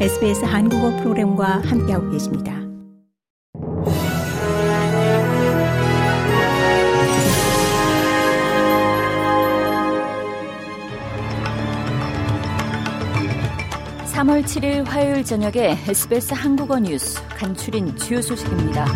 SBS 한국어 프로그램과 함께하고 계십니다. (3월 7일) 화요일 저녁에 SBS 한국어 뉴스 간추린 주요 소식입니다.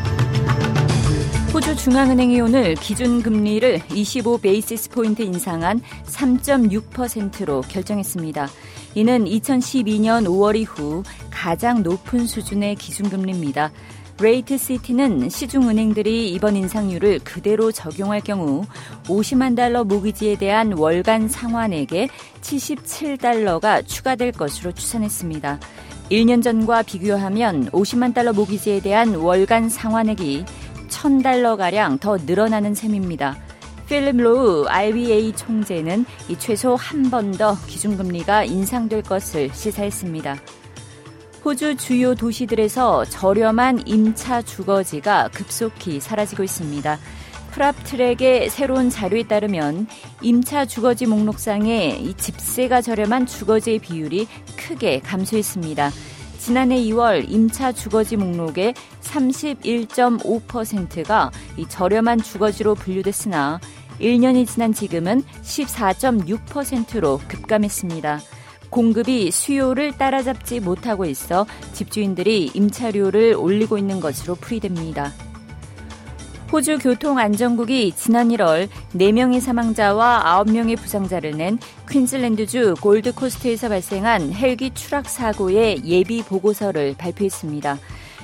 호주 중앙은행이 오늘 기준금리를 25 베이시스 포인트 인상한 3.6%로 결정했습니다. 이는 2012년 5월 이후 가장 높은 수준의 기준금리입니다. 레이트 시티는 시중은행들이 이번 인상률을 그대로 적용할 경우 50만 달러 모기지에 대한 월간 상환액에 77달러가 추가될 것으로 추산했습니다. 1년 전과 비교하면 50만 달러 모기지에 대한 월간 상환액이 1000달러가량 더 늘어나는 셈입니다. 필립 로우 RBA 총재는 이 최소 한 번 더 기준금리가 인상될 것을 시사했습니다. 호주 주요 도시들에서 저렴한 임차 주거지가 급속히 사라지고 있습니다. 프랍트랙의 새로운 자료에 따르면 임차 주거지 목록상에 이 집세가 저렴한 주거지의 비율이 크게 감소했습니다. 지난해 2월 임차 주거지 목록의 31.5%가 이 저렴한 주거지로 분류됐으나 1년이 지난 지금은 14.6%로 급감했습니다. 공급이 수요를 따라잡지 못하고 있어 집주인들이 임차료를 올리고 있는 것으로 풀이됩니다. 호주 교통안전국이 지난 1월 4명의 사망자와 9명의 부상자를 낸 퀸즐랜드주 골드코스트에서 발생한 헬기 추락 사고의 예비 보고서를 발표했습니다.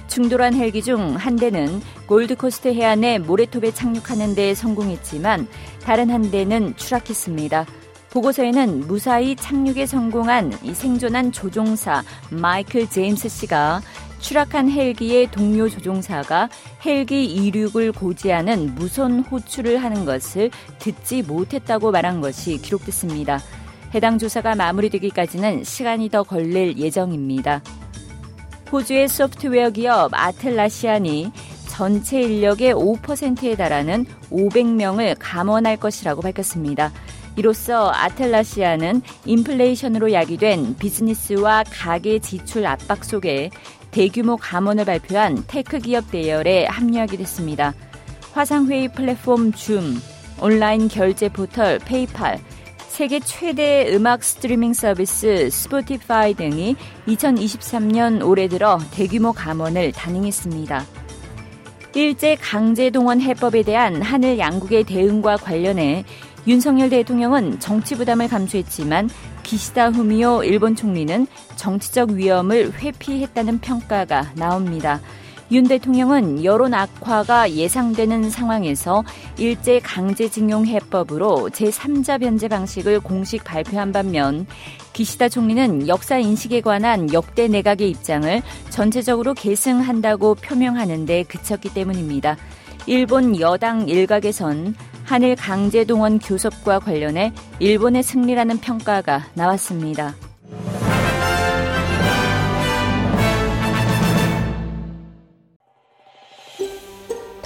충돌한 헬기 중 한 대는 골드코스트 해안에 모래톱에 착륙하는 데 성공했지만 다른 한 대는 추락했습니다. 보고서에는 무사히 착륙에 성공한 이 생존한 조종사 마이클 제임스 씨가 추락한 헬기의 동료 조종사가 헬기 이륙을 고지하는 무선 호출을 하는 것을 듣지 못했다고 말한 것이 기록됐습니다. 해당 조사가 마무리되기까지는 시간이 더 걸릴 예정입니다. 호주의 소프트웨어 기업 아틀라시안이 전체 인력의 5%에 달하는 500명을 감원할 것이라고 밝혔습니다. 이로써 아틀라시안은 인플레이션으로 야기된 비즈니스와 가계 지출 압박 속에 대규모 감원을 발표한 테크 기업 대열에 합류하게 됐습니다. 화상회의 플랫폼 줌, 온라인 결제 포털 페이팔, 세계 최대 음악 스트리밍 서비스 스포티파이 등이 2023년 올해 들어 대규모 감원을 단행했습니다. 일제 강제 동원 해법에 대한 하늘 양국의 대응과 관련해 윤석열 대통령은 정치 부담을 감수했지만 기시다 후미오 일본 총리는 정치적 위험을 회피했다는 평가가 나옵니다. 윤 대통령은 여론 악화가 예상되는 상황에서 일제 강제징용 해법으로 제3자 변제 방식을 공식 발표한 반면 기시다 총리는 역사 인식에 관한 역대 내각의 입장을 전체적으로 계승한다고 표명하는 데 그쳤기 때문입니다. 일본 여당 일각에선 한일 강제 동원 교섭과 관련해 일본의 승리라는 평가가 나왔습니다.